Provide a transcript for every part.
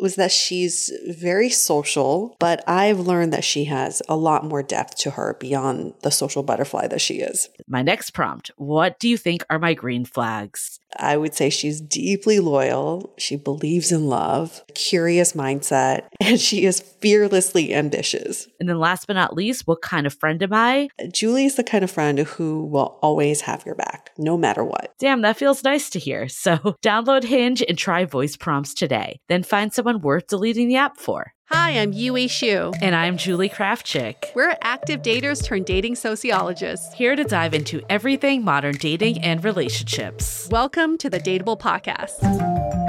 was that she's very social, but I've learned that she has a lot more depth to her beyond the social butterfly that she is. My next prompt What do you think are my green flags? I would say she's deeply loyal. She believes in love, curious mindset, and she is fearlessly ambitious. And then last but not least, what kind of friend am I? Julie is the kind of friend who will always have your back, no matter what. Damn, that feels nice to hear. So download Hinge and try voice prompts today. Then find someone worth deleting the app for. Hi, I'm Yue Xu. And I'm Julie Krafchick. We're active daters turned dating sociologists. Here to dive into everything modern dating and relationships. Welcome to the Dateable Podcast.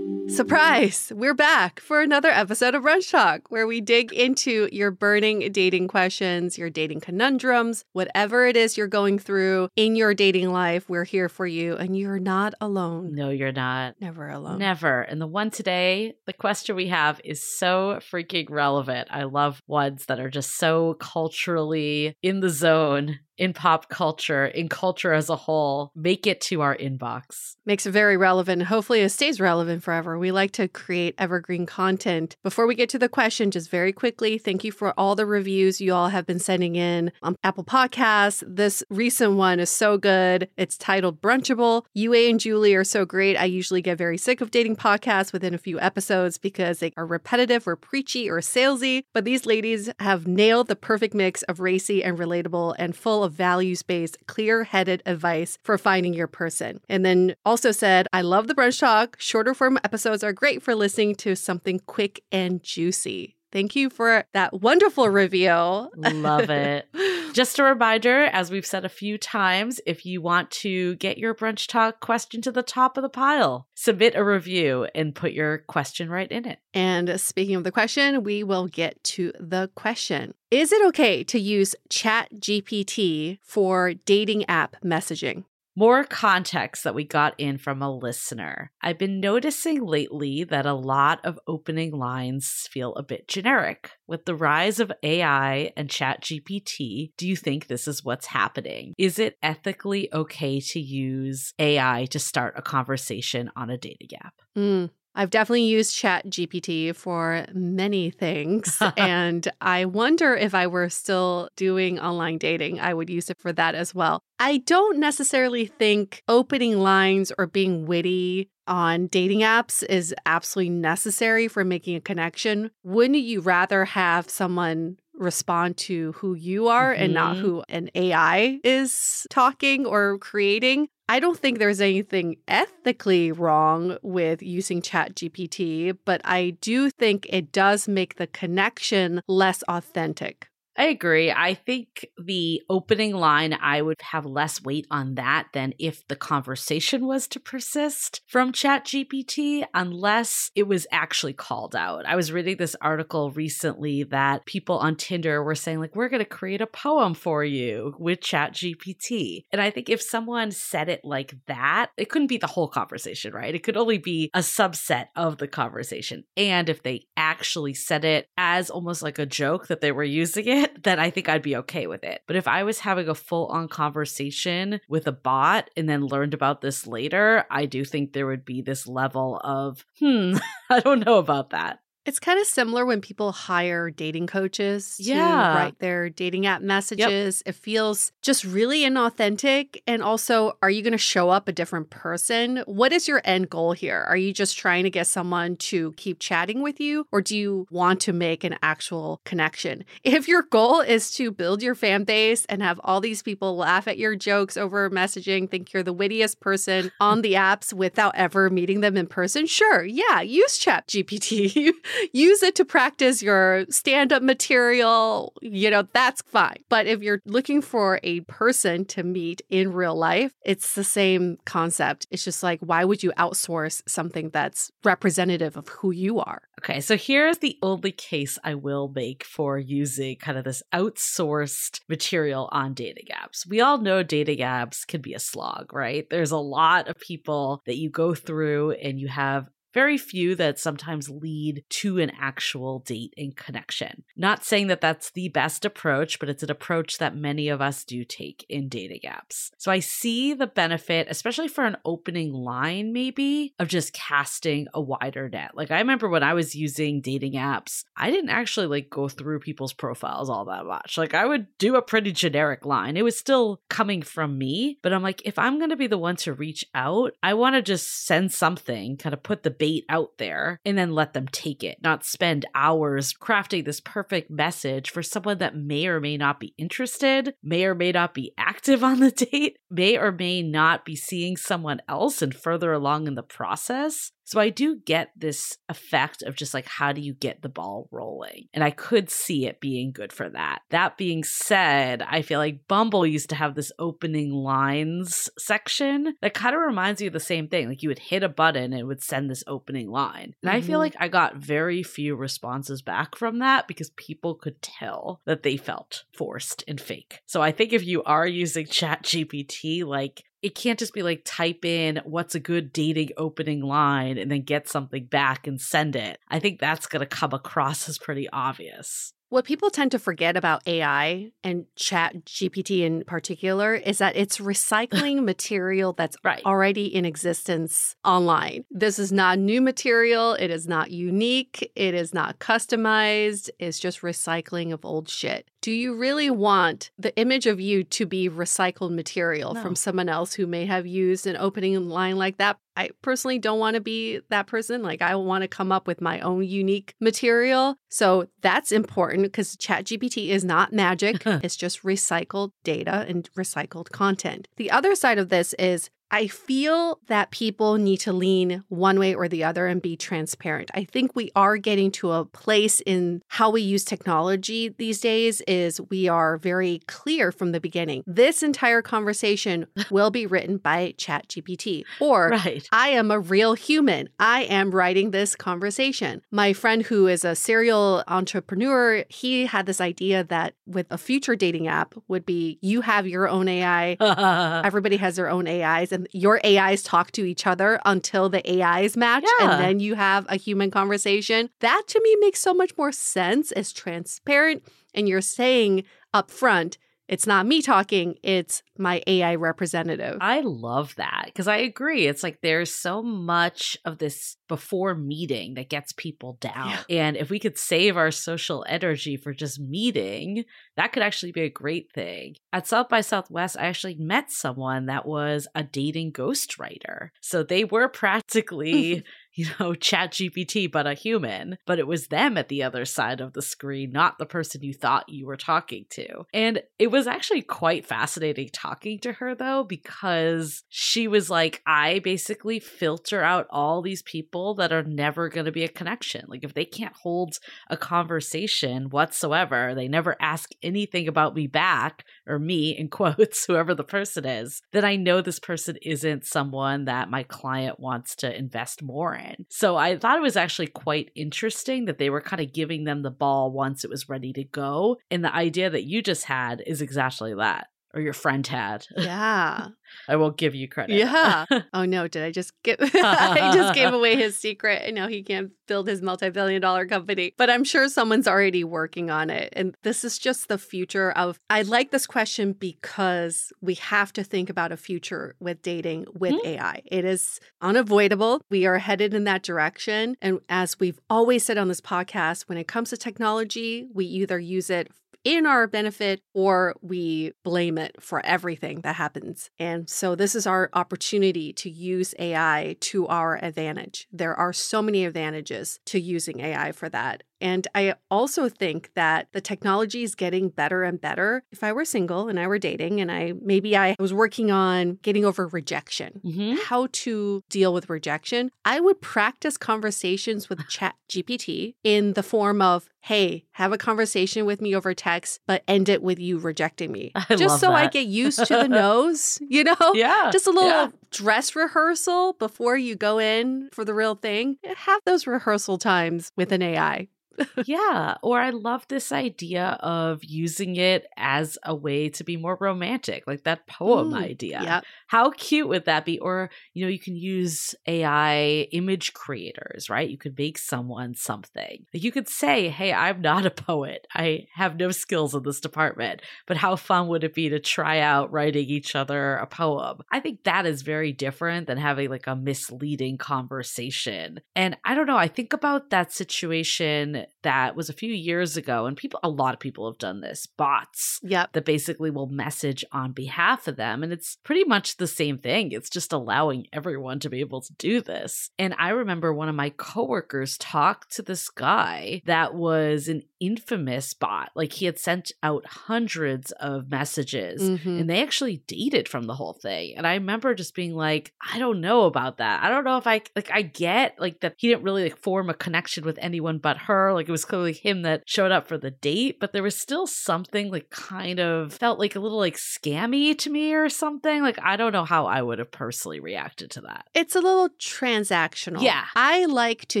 Surprise! We're back for another episode of Brunch Talk, where we dig into your burning dating questions, your dating conundrums, whatever it is you're going through in your dating life. We're here for you, and you're not alone. No, you're not. Never alone. Never. And the one today, the question we have is so freaking relevant. I love ones that are just so culturally in the zone in pop culture, in culture as a whole, make it to our inbox. Makes it very relevant. Hopefully, it stays relevant forever. We like to create evergreen content. Before we get to the question, just very quickly, thank you for all the reviews you all have been sending in on Apple Podcasts. This recent one is so good. It's titled Brunchable. Yue and Julie are so great. I usually get very sick of dating podcasts within a few episodes because they are repetitive or preachy or salesy. But these ladies have nailed the perfect mix of racy and relatable and full of of values based, clear headed advice for finding your person. And then also said, I love the brunch talk. Shorter form episodes are great for listening to something quick and juicy. Thank you for that wonderful review. Love it. Just a reminder, as we've said a few times, if you want to get your brunch talk question to the top of the pile, submit a review and put your question right in it. And speaking of the question, we will get to the question. Is it okay to use Chat GPT for dating app messaging? More context that we got in from a listener. I've been noticing lately that a lot of opening lines feel a bit generic. With the rise of AI and ChatGPT, do you think this is what's happening? Is it ethically okay to use AI to start a conversation on a dating app? Mm. I've definitely used Chat GPT for many things. and I wonder if I were still doing online dating, I would use it for that as well. I don't necessarily think opening lines or being witty on dating apps is absolutely necessary for making a connection. Wouldn't you rather have someone respond to who you are mm-hmm. and not mm-hmm. who an AI is talking or creating? I don't think there's anything ethically wrong with using ChatGPT, but I do think it does make the connection less authentic. I agree. I think the opening line, I would have less weight on that than if the conversation was to persist from ChatGPT, unless it was actually called out. I was reading this article recently that people on Tinder were saying, like, we're going to create a poem for you with ChatGPT. And I think if someone said it like that, it couldn't be the whole conversation, right? It could only be a subset of the conversation. And if they actually said it as almost like a joke that they were using it, then I think I'd be okay with it. But if I was having a full on conversation with a bot and then learned about this later, I do think there would be this level of, hmm, I don't know about that. It's kind of similar when people hire dating coaches to Yeah. write their dating app messages. It feels just really inauthentic. And also, are you going to show up a different person? What is your end goal here? Are you just trying to get someone to keep chatting with you, or do you want to make an actual connection? If your goal is to build your fan base and have all these people laugh at your jokes over messaging, think you're the wittiest person on the apps without ever meeting them in person, sure, yeah, use Chat GPT. use it to practice your stand up material. You know, that's fine. But if you're looking for a person to meet in real life, it's the same concept. It's just like, why would you outsource something that's representative of who you are? Okay, so here's the only case I will make for using kind of this outsourced material on dating apps. We all know dating apps can be a slog, right? There's a lot of people that you go through and you have very few that sometimes lead to an actual date and connection. Not saying that that's the best approach, but it's an approach that many of us do take in dating apps. So I see the benefit, especially for an opening line, maybe, of just casting a wider net. Like I remember when I was using dating apps, I didn't actually like go through people's profiles all that much. Like I would do a pretty generic line. It was still coming from me, but I'm like, if I'm going to be the one to reach out, I want to just send something, kind of put the bait out there and then let them take it, not spend hours crafting this perfect message for someone that may or may not be interested, may or may not be active on the date, may or may not be seeing someone else and further along in the process. So I do get this effect of just like, how do you get the ball rolling? And I could see it being good for that. That being said, I feel like Bumble used to have this opening lines section that kind of reminds you of the same thing. Like you would hit a button and it would send this opening line. And I feel Mhm. like I got very few responses back from that because people could tell that they felt forced and fake. So I think if you are using Chat GPT, like it can't just be like type in what's a good dating opening line and then get something back and send it. I think that's going to come across as pretty obvious. What people tend to forget about AI and Chat GPT in particular is that it's recycling material that's Right. already in existence online. This is not new material. It is not unique. It is not customized. It's just recycling of old shit. Do you really want the image of you to be recycled material No. from someone else who may have used an opening line like that? I personally don't want to be that person. Like, I want to come up with my own unique material. So that's important because ChatGPT is not magic, it's just recycled data and recycled content. The other side of this is I feel that people need to lean one way or the other and be transparent. I think we are getting to a place in how we use technology these days is we are very clear from the beginning. This entire conversation will be written by ChatGPT or Right. I am a real human. I am writing this conversation. My friend who is a serial entrepreneur, he had this idea that with a future dating app would be you have your own AI, everybody has their own AIs and your AIs talk to each other until the AIs match Yeah. and then you have a human conversation. That to me makes so much more sense. It's transparent and you're saying up front, it's not me talking, it's my AI representative. I love that because I agree. It's like there's so much of this before meeting that gets people down. And if we could save our social energy for just meeting, that could actually be a great thing. At South by Southwest, I actually met someone that was a dating ghostwriter. So they were practically. Mm-hmm. You know, Chat GPT, but a human. But it was them at the other side of the screen, not the person you thought you were talking to. And it was actually quite fascinating talking to her, though, because she was like, I basically filter out all these people that are never going to be a connection. Like, if they can't hold a conversation whatsoever, they never ask anything about me back, or me in quotes, whoever the person is, then I know this person isn't someone that my client wants to invest more in. So I thought it was actually quite interesting that they were kind of giving them the ball once it was ready to go. And the idea that you just had is exactly that. Or your friend had. Yeah. I won't give you credit. Yeah. oh no, did I just give I just gave away his secret and now he can't build his multi-billion dollar company. But I'm sure someone's already working on it. And this is just the future of I like this question because we have to think about a future with dating with mm-hmm. AI. It is unavoidable. We are headed in that direction. And as we've always said on this podcast, when it comes to technology, we either use it in our benefit or we blame it for everything that happens. And so this is our opportunity to use AI to our advantage. There are so many advantages to using AI for that. And I also think that the technology is getting better and better. If I were single and I were dating and I maybe I was working on getting over rejection, mm-hmm. how to deal with rejection, I would practice conversations with Chat GPT in the form of, hey, have a conversation with me over text, but end it with you rejecting me. I just so that. I get used to the nose, you know? Yeah. Just a little yeah. dress rehearsal before you go in for the real thing. Have those rehearsal times with an AI yeah. Or I love this idea of using it as a way to be more romantic, like that poem mm, idea. Yep. How cute would that be? Or, you know, you can use AI image creators, right? You could make someone something. Like you could say, hey, I'm not a poet. I have no skills in this department, but how fun would it be to try out writing each other a poem? I think that is very different than having like a misleading conversation. And I don't know, I think about that situation that was a few years ago, and people, a lot of people have done this bots yep. that basically will message on behalf of them. And it's pretty much the same thing. It's just allowing everyone to be able to do this. And I remember one of my coworkers talked to this guy that was an infamous bot. Like he had sent out hundreds of messages mm-hmm. and they actually dated from the whole thing. And I remember just being like, I don't know about that. I don't know if I like I get like that he didn't really like form a connection with anyone but her. Like it was clearly him that showed up for the date, but there was still something like kind of felt like a little like scammy to me or something. Like I don't know how I would have personally reacted to that. It's a little transactional. Yeah. I like to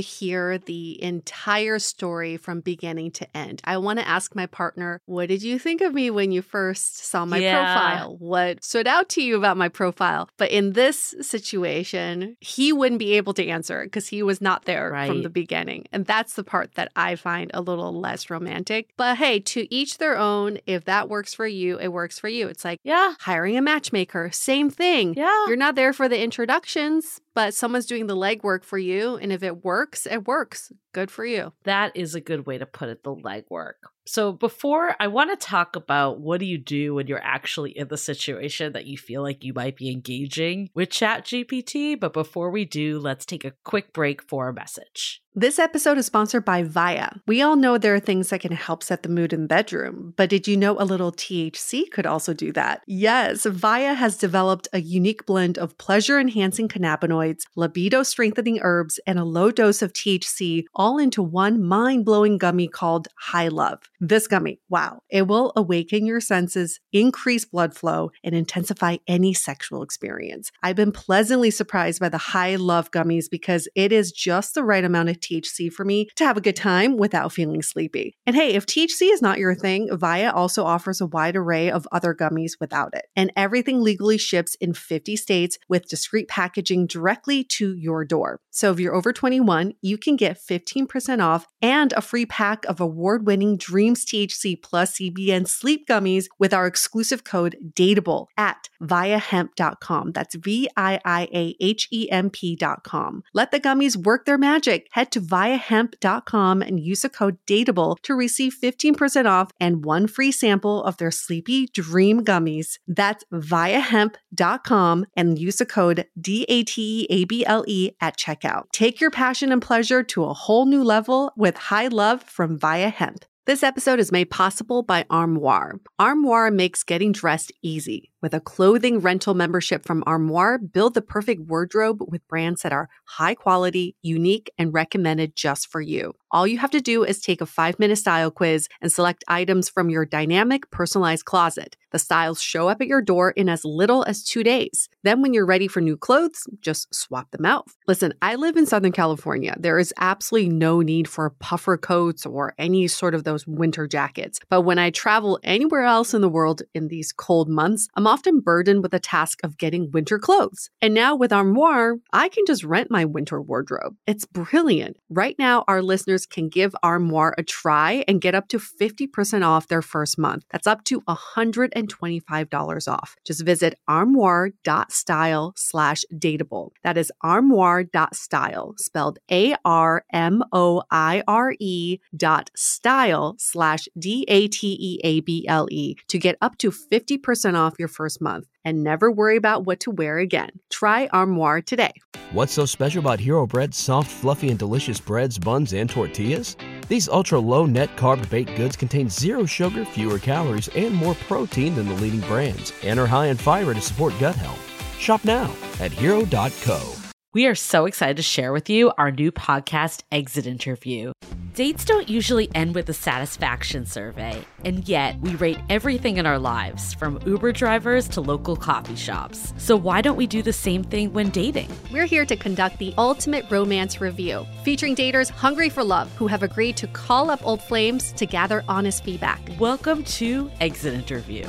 hear the entire story from beginning to end. I want to ask my partner, what did you think of me when you first saw my yeah. profile? What stood out to you about my profile? But in this situation, he wouldn't be able to answer because he was not there right. from the beginning. And that's the part that I find a little less romantic. But hey, to each their own. If that works for you, it works for you. It's like, yeah, hiring a matchmaker, same thing. Yeah. You're not there for the introductions, but someone's doing the legwork for you. And if it works, it works. Good for you. That is a good way to put it the legwork. So, before I want to talk about what do you do when you're actually in the situation that you feel like you might be engaging with ChatGPT. But before we do, let's take a quick break for a message. This episode is sponsored by VIIA. We all know there are things that can help set the mood in the bedroom, but did you know a little THC could also do that? Yes, VIIA has developed a unique blend of pleasure enhancing cannabinoids, libido strengthening herbs, and a low dose of THC all into one mind blowing gummy called High Love. This gummy, wow, it will awaken your senses, increase blood flow, and intensify any sexual experience. I've been pleasantly surprised by the High Love gummies because it is just the right amount of THC for me to have a good time without feeling sleepy. And hey, if THC is not your thing, VIIA also offers a wide array of other gummies without it. And everything legally ships in 50 states with discreet packaging directly to your door. So if you're over 21, you can get 15% off and a free pack of award winning Dreams THC plus CBN sleep gummies with our exclusive code DATEABLE at viiahemp.com. That's V I I A H E M P.com. Let the gummies work their magic. Head to viiahemp.com and use the code DATEABLE to receive 15% off and one free sample of their Sleepy Dream gummies. That's viiahemp.com and use the code D A T E A B L E at checkout. Take your passion and pleasure to a whole new level with high love from Viia Hemp. This episode is made possible by Armoire. Armoire makes getting dressed easy. With a clothing rental membership from Armoire, build the perfect wardrobe with brands that are high quality, unique, and recommended just for you. All you have to do is take a five minute style quiz and select items from your dynamic, personalized closet. The styles show up at your door in as little as two days. Then, when you're ready for new clothes, just swap them out. Listen, I live in Southern California. There is absolutely no need for puffer coats or any sort of those winter jackets. But when I travel anywhere else in the world in these cold months, I'm often burdened with the task of getting winter clothes. And now with Armoire, I can just rent my winter wardrobe. It's brilliant. Right now, our listeners can give Armoire a try and get up to 50% off their first month. That's up to $125 off. Just visit armoire.style slash dateable. That is armoire.style, spelled A R M O I R E dot style slash D A T E A B L E to get up to 50% off your first month and never worry about what to wear again. Try Armoire today. What's so special about Hero Bread's soft, fluffy, and delicious breads, buns, and tortillas? These ultra low net carb baked goods contain zero sugar, fewer calories, and more protein than the leading brands, and are high in fiber to support gut health. Shop now at hero.co. We are so excited to share with you our new podcast, Exit Interview. Dates don't usually end with a satisfaction survey, and yet we rate everything in our lives, from Uber drivers to local coffee shops. So why don't we do the same thing when dating? We're here to conduct the ultimate romance review, featuring daters hungry for love who have agreed to call up old flames to gather honest feedback. Welcome to Exit Interview.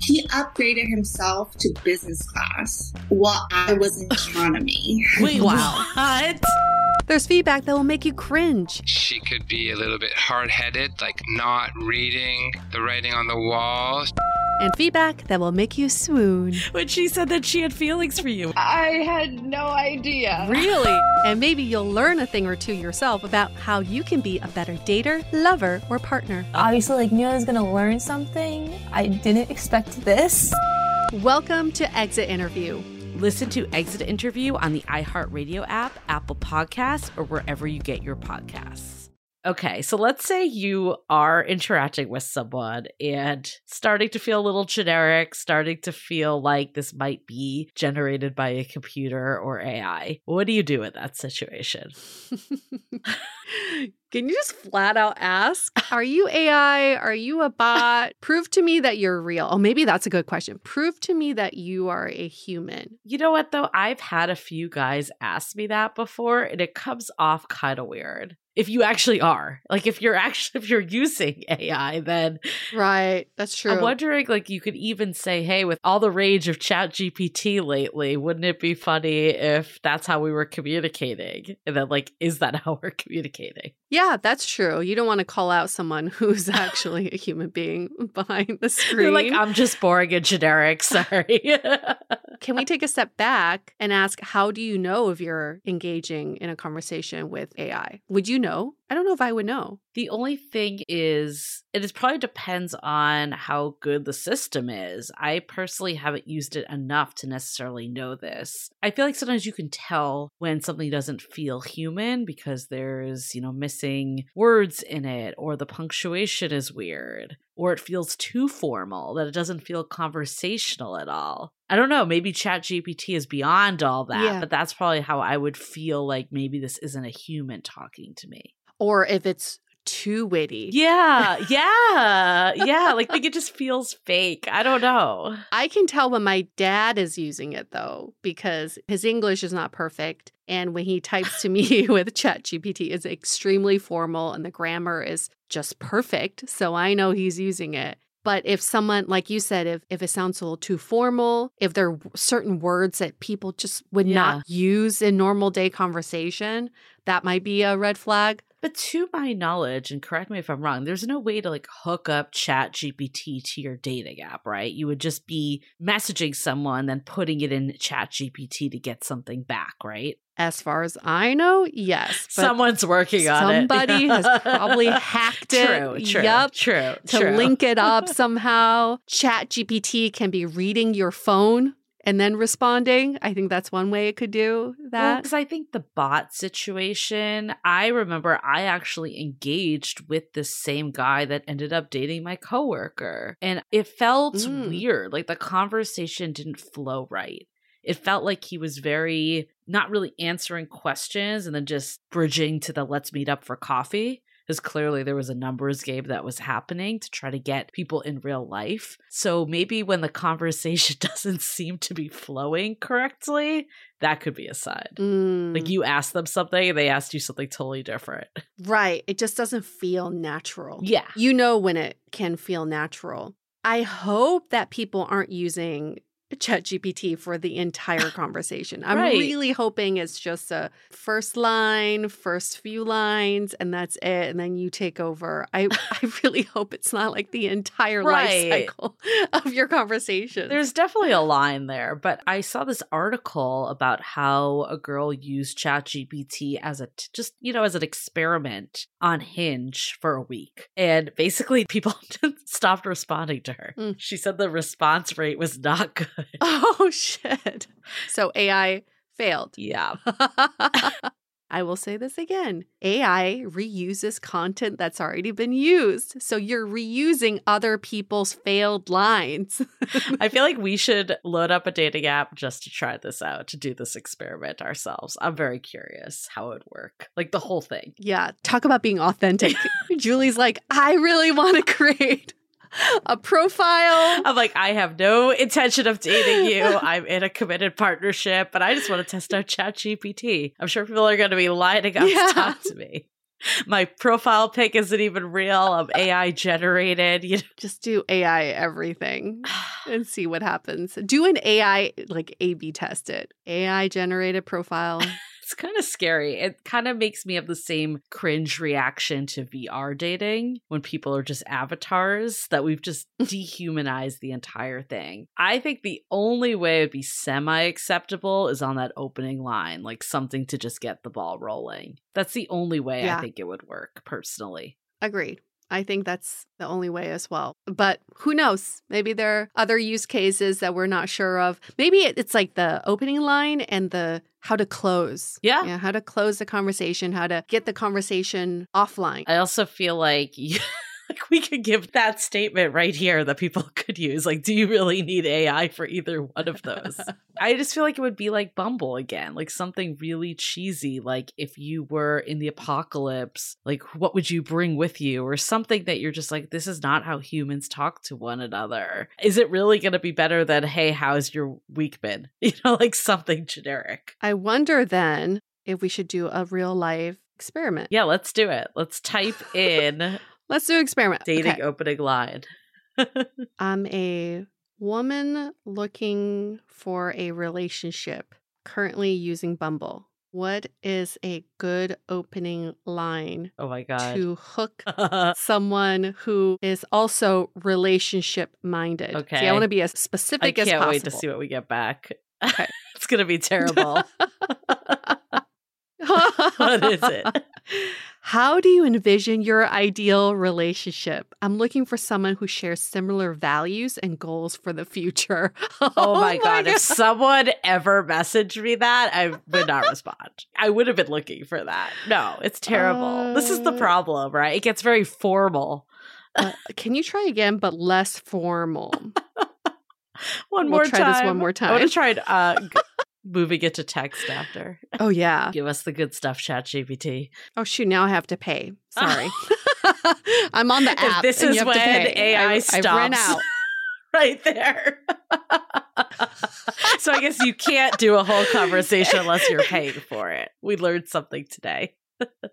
He upgraded himself to business class while I was in economy. Wait, wow. What? There's feedback that will make you cringe. She could be a little bit hard headed, like not reading the writing on the wall. And feedback that will make you swoon. When she said that she had feelings for you. I had no idea. Really? and maybe you'll learn a thing or two yourself about how you can be a better dater, lover, or partner. Obviously, like knew I was gonna learn something. I didn't expect this. Welcome to Exit Interview. Listen to Exit Interview on the iHeartRadio app, Apple Podcasts, or wherever you get your podcasts. Okay, so let's say you are interacting with someone and starting to feel a little generic, starting to feel like this might be generated by a computer or AI. What do you do in that situation? Can you just flat out ask, are you AI? Are you a bot? Prove to me that you're real. Oh, maybe that's a good question. Prove to me that you are a human. You know what, though? I've had a few guys ask me that before, and it comes off kind of weird if you actually are like if you're actually if you're using ai then right that's true. I'm wondering like you could even say hey with all the rage of chat gpt lately wouldn't it be funny if that's how we were communicating? And then like is that how we're communicating? Yeah that's true. You don't want to call out someone who's actually a human being behind the screen like i'm just boring and generic sorry. Can we take a step back and ask how do you know if you're engaging in a conversation with ai would you know? know, I don't know if I would know. The only thing is, it is probably depends on how good the system is. I personally haven't used it enough to necessarily know this. I feel like sometimes you can tell when something doesn't feel human because there's, you know, missing words in it or the punctuation is weird or it feels too formal that it doesn't feel conversational at all. I don't know, maybe Chat GPT is beyond all that, yeah. but that's probably how I would feel like maybe this isn't a human talking to me or if it's too witty. Yeah, yeah, yeah. Like, like it just feels fake. I don't know. I can tell when my dad is using it though, because his English is not perfect. And when he types to me with Chat GPT, it's extremely formal and the grammar is just perfect. So I know he's using it. But if someone, like you said, if, if it sounds a little too formal, if there are certain words that people just would yeah. not use in normal day conversation, that might be a red flag. But to my knowledge, and correct me if I'm wrong, there's no way to like hook up Chat GPT to your dating app, right? You would just be messaging someone, then putting it in Chat GPT to get something back, right? As far as I know, yes. Someone's working on it. Somebody has probably hacked it. True, true, yep, true. To true. link it up somehow. Chat GPT can be reading your phone and then responding. I think that's one way it could do that. Because I think the bot situation, I remember I actually engaged with the same guy that ended up dating my coworker. And it felt Mm. weird. Like the conversation didn't flow right. It felt like he was very not really answering questions and then just bridging to the let's meet up for coffee. Because clearly there was a numbers game that was happening to try to get people in real life. So maybe when the conversation doesn't seem to be flowing correctly, that could be a sign. Mm, Like you asked them something and they asked you something totally different. right. It just doesn't feel natural. Yeah. You know when it can feel natural. I hope that people aren't using ChatGPT for the entire conversation. I'm Right. really hoping it's just a first line, first few lines, and that's it. And then you take over. I, I really hope it's not like the entire Right. life cycle of your conversation. There's definitely a line there, but I saw this article about how a girl used ChatGPT as a t- just, you know, as an experiment on Hinge for a week. And basically people stopped responding to her. Mm. She said the response rate was not good. oh, shit. So AI failed. Yeah. I will say this again AI reuses content that's already been used. So you're reusing other people's failed lines. I feel like we should load up a dating app just to try this out, to do this experiment ourselves. I'm very curious how it would work. Like the whole thing. yeah, talk about being authentic. Julie's like, I really want to create a profile. I'm like, I have no intention of dating you. I'm in a committed partnership, but I just want to test out ChatGPT. I'm sure people are going to be lining up Yeah. to talk to me. My profile pic isn't even real. I'm AI generated. You know? Just do AI everything and see what happens. Do an AI, like A B test it. AI generated profile. It's kind of scary. It kind of makes me have the same cringe reaction to VR dating when people are just avatars that we've just dehumanized the entire thing. I think the only way it would be semi acceptable is on that opening line, like something to just get the ball rolling. That's the only way Yeah. I think it would work personally. Agreed. I think that's the only way as well. But who knows? Maybe there are other use cases that we're not sure of. Maybe it's like the opening line and the how to close. Yeah. how to close the conversation, how to get the conversation offline. I also feel like you, like we could give that statement right here that people could use. Like, do you really need AI for either one of those? I just feel like it would be like Bumble again, like something really cheesy. Like if you were in the apocalypse, like what would you bring with you, or something that you're just like, this is not how humans talk to one another. Is it really going to be better than, hey, how's your week been? You know, like something generic. I wonder then if we should do a real life experiment. Yeah, let's do it. Let's type in Let's do an experiment. dating Okay. opening line. I'm a woman looking for a relationship, currently using Bumble. What is a good opening line Oh my god. to hook someone who is also relationship minded? See, Okay. I want to be as specific I specific can't wait to see what we get back. Okay. it's gonna be terrible. what is it? How do you envision your ideal relationship? I'm looking for someone who shares similar values and goals for the future. Oh, my, god. If someone ever messaged me that, I would not respond. I would have been looking for that. No, it's terrible. this is the Uh, problem, right? It gets very formal. Uh, can you try again, but less formal? One more time. We'll more try time. this one more time. I would have time. tried uh, moving it to text after. Oh yeah. Give us the good stuff, ChatGPT. Oh shoot! Now I have to pay. Sorry, I'm on the app. this and is you have to when. AI I, stops. I ran out. right there. so I guess you can't do a whole conversation unless you're paying for it. We learned something today.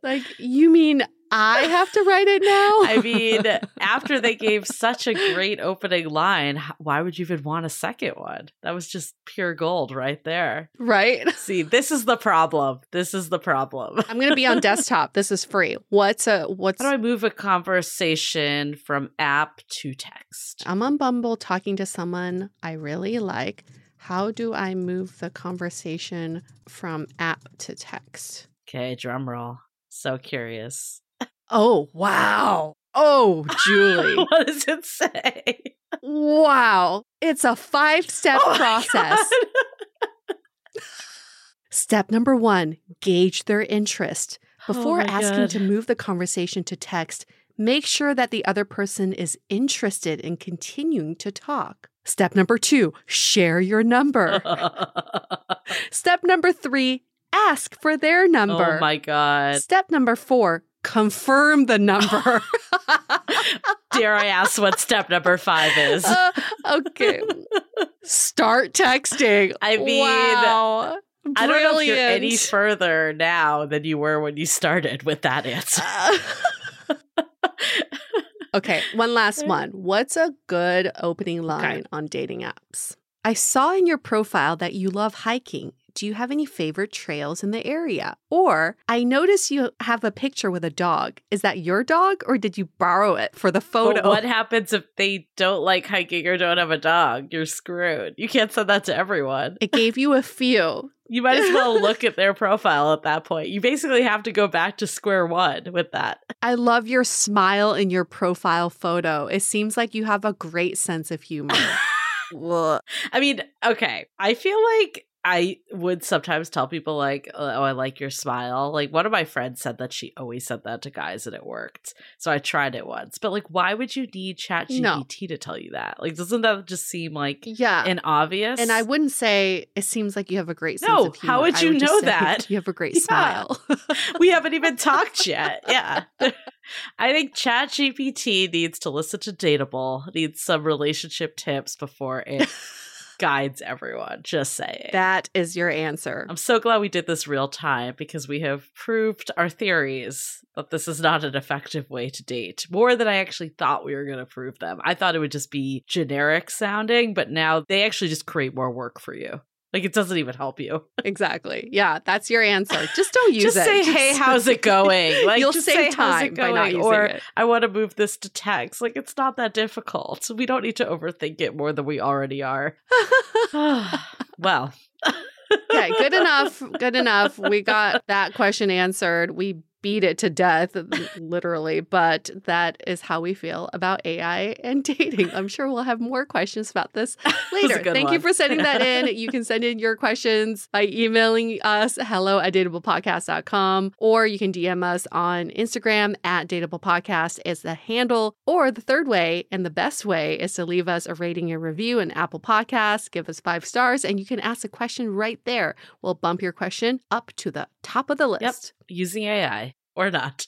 Like you mean I have to write it now? I mean, after they gave such a great opening line, why would you even want a second one? That was just pure gold right there. right? See, this is the problem. This is the problem. I'm gonna be on desktop. This is free. What's a what's? How do I move a conversation from app to text? I'm on Bumble talking to someone I really like. How do I move the conversation from app to text? Okay, drum roll. So curious. Oh wow! Oh, Julie! what does it say? wow! It's a five step Oh process. Step number one gauge their interest. Oh Before Oh asking God. to move the conversation to text, make sure that the other person is interested in continuing to talk. Step number two share your number. Step number three ask for their number. Oh my god. Step number four confirm the number. Dare I ask what step number five is? Uh, okay. Start texting. I mean, wow. I don't know if you're any further now than you were when you started with that answer. okay, one last one. What's a good opening line on dating apps? I saw in your profile that you love hiking. Do you have any favorite trails in the area? Or I notice you have a picture with a dog. Is that your dog or did you borrow it for the photo? But what happens if they don't like hiking or don't have a dog? You're screwed. You can't send that to everyone. it gave you a few. You might as well look at their profile at that point. You basically have to go back to square one with that. I love your smile in your profile photo. It seems like you have a great sense of humor. I mean, okay. I feel like I would sometimes tell people like, oh, "Oh, I like your smile." Like one of my friends said that she always said that to guys and it worked. So I tried it once. But like why would you need ChatGPT No. to tell you that? Like doesn't that just seem like yeah. an obvious? And I wouldn't say it seems like you have a great sense No, of humor. how would you just know that? You have a great Yeah. smile. we haven't even talked yet. Yeah. I think ChatGPT needs to listen to Dateable, needs some relationship tips before it guides everyone. Just saying. that is your answer. I'm so glad we did this real time because we have proved our theories that this is not an effective way to date. More than I actually thought we were going to prove them. I thought it would just be generic sounding, but now they actually just create more work for you. Like it doesn't even help you. Exactly. Yeah, that's your answer. Just don't use just it. say, "Hey, how's it going?" Like You'll just save say, "How's time by not going?" using or it. I want to move this to text. Like it's not that difficult. We don't need to overthink it more than we already are. well, okay, good enough. Good enough. We got that question answered. We beat it to death, literally, but that is how we feel about AI and dating. I'm sure we'll have more questions about this later. Thank you for sending that in. You can send in your questions by emailing us hello at dateablepodcast.com or you can DM us on Instagram at dateablepodcast is the handle. Or the third way and the best way is to leave us a rating and review in Apple Podcasts, give us five stars, and you can ask a question right there. We'll bump your question up to the top of the yep, list. Using AI or not.